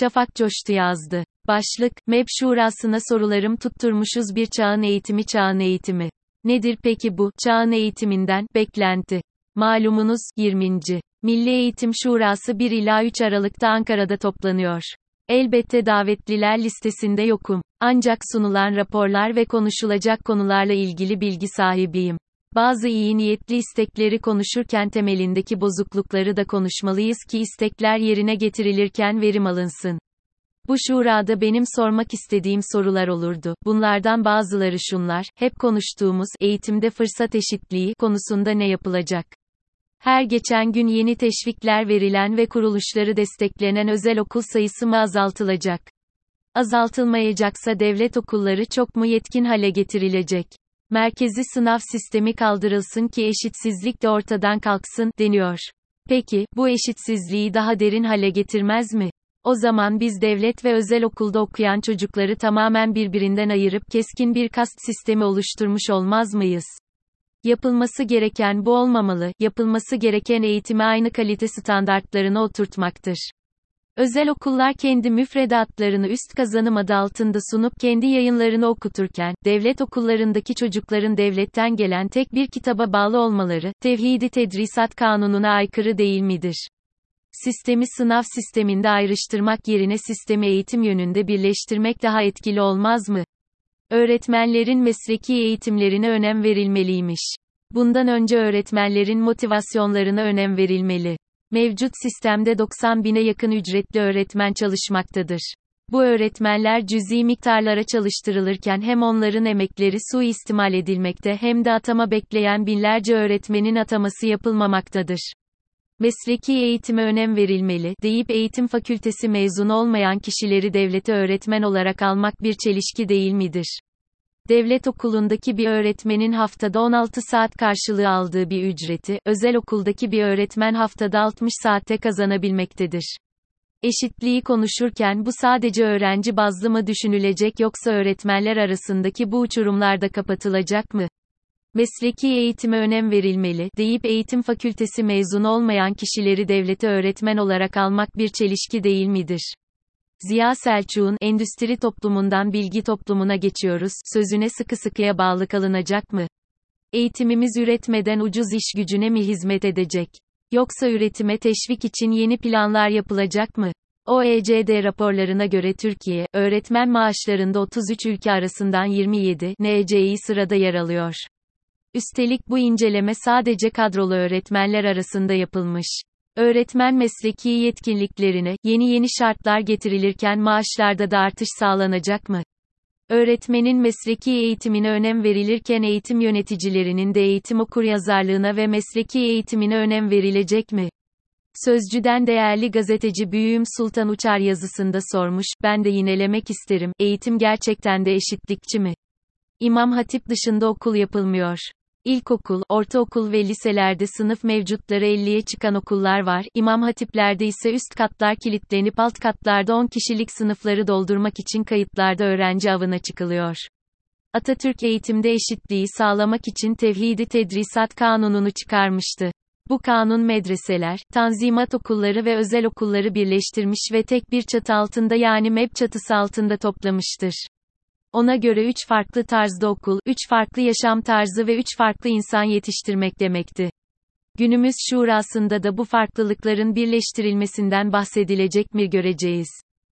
Şafak coştu yazdı. Başlık, MEB Şurası'na sorularım tutturmuşuz bir çağın eğitimi çağın eğitimi. Nedir peki bu, çağın eğitiminden, beklenti? Malumunuz, 20. Milli Eğitim Şurası 1 ila 3 Aralık'ta Ankara'da toplanıyor. Elbette davetliler listesinde yokum. Ancak sunulan raporlar ve konuşulacak konularla ilgili bilgi sahibiyim. Bazı iyi niyetli istekleri konuşurken temelindeki bozuklukları da konuşmalıyız ki istekler yerine getirilirken verim alınsın. Bu şurada benim sormak istediğim sorular olurdu. Bunlardan bazıları şunlar, hep konuştuğumuz, eğitimde fırsat eşitliği, konusunda ne yapılacak? Her geçen gün yeni teşvikler verilen ve kuruluşları desteklenen özel okul sayısı mı azaltılacak? Azaltılmayacaksa devlet okulları çok mu yetkin hale getirilecek? Merkezi sınav sistemi kaldırılsın ki eşitsizlik de ortadan kalksın, deniyor. Peki, bu eşitsizliği daha derin hale getirmez mi? O zaman biz devlet ve özel okulda okuyan çocukları tamamen birbirinden ayırıp keskin bir kast sistemi oluşturmuş olmaz mıyız? Yapılması gereken bu olmamalı, yapılması gereken eğitimi aynı kalite standartlarına oturtmaktır. Özel okullar kendi müfredatlarını üst kazanım adı altında sunup kendi yayınlarını okuturken, devlet okullarındaki çocukların devletten gelen tek bir kitaba bağlı olmaları, Tevhidi Tedrisat Kanunu'na aykırı değil midir? Sistemi sınav sisteminde ayrıştırmak yerine sistemi eğitim yönünde birleştirmek daha etkili olmaz mı? Öğretmenlerin mesleki eğitimlerine önem verilmeliymiş. Bundan önce öğretmenlerin motivasyonlarına önem verilmeli. Mevcut sistemde 90 bine yakın ücretli öğretmen çalışmaktadır. Bu öğretmenler cüzi miktarlara çalıştırılırken hem onların emekleri suistimal edilmekte hem de atama bekleyen binlerce öğretmenin ataması yapılmamaktadır. Mesleki eğitime önem verilmeli, deyip eğitim fakültesi mezunu olmayan kişileri devlete öğretmen olarak almak bir çelişki değil midir? Devlet okulundaki bir öğretmenin haftada 16 saat karşılığı aldığı bir ücreti, özel okuldaki bir öğretmen haftada 60 saatte kazanabilmektedir. Eşitliği konuşurken bu sadece öğrenci bazlı mı düşünülecek yoksa öğretmenler arasındaki bu uçurumlar da kapatılacak mı? Mesleki eğitime önem verilmeli, deyip eğitim fakültesi mezunu olmayan kişileri devlete öğretmen olarak almak bir çelişki değil midir? Ziya Selçuk'un endüstri toplumundan bilgi toplumuna geçiyoruz sözüne sıkı sıkıya bağlı kalınacak mı? Eğitimimiz üretmeden ucuz iş gücüne mi hizmet edecek? Yoksa üretime teşvik için yeni planlar yapılacak mı? OECD raporlarına göre Türkiye, öğretmen maaşlarında 33 ülke arasından 27, NCI sırada yer alıyor. Üstelik bu inceleme sadece kadrolu öğretmenler arasında yapılmış. Öğretmen mesleki yetkinliklerine yeni yeni şartlar getirilirken maaşlarda da artış sağlanacak mı? Öğretmenin mesleki eğitimine önem verilirken eğitim yöneticilerinin de eğitim okuryazarlığına ve mesleki eğitimine önem verilecek mi? Sözcüden değerli gazeteci Büyüğüm Sultan Uçar yazısında sormuş, ben de yinelemek isterim, eğitim gerçekten de eşitlikçi mi? İmam Hatip dışında okul yapılmıyor. İlkokul, ortaokul ve liselerde sınıf mevcutları 50'ye çıkan okullar var, İmam Hatiplerde ise üst katlar kilitlenip alt katlarda 10 kişilik sınıfları doldurmak için kayıtlarda öğrenci avına çıkılıyor. Atatürk eğitimde eşitliği sağlamak için Tevhidi Tedrisat Kanunu'nu çıkarmıştı. Bu kanun medreseler, tanzimat okulları ve özel okulları birleştirmiş ve tek bir çatı altında yani MEB çatısı altında toplamıştır. Ona göre üç farklı tarzda okul, üç farklı yaşam tarzı ve üç farklı insan yetiştirmek demekti. Günümüz şurasında da bu farklılıkların birleştirilmesinden bahsedilecek mi göreceğiz.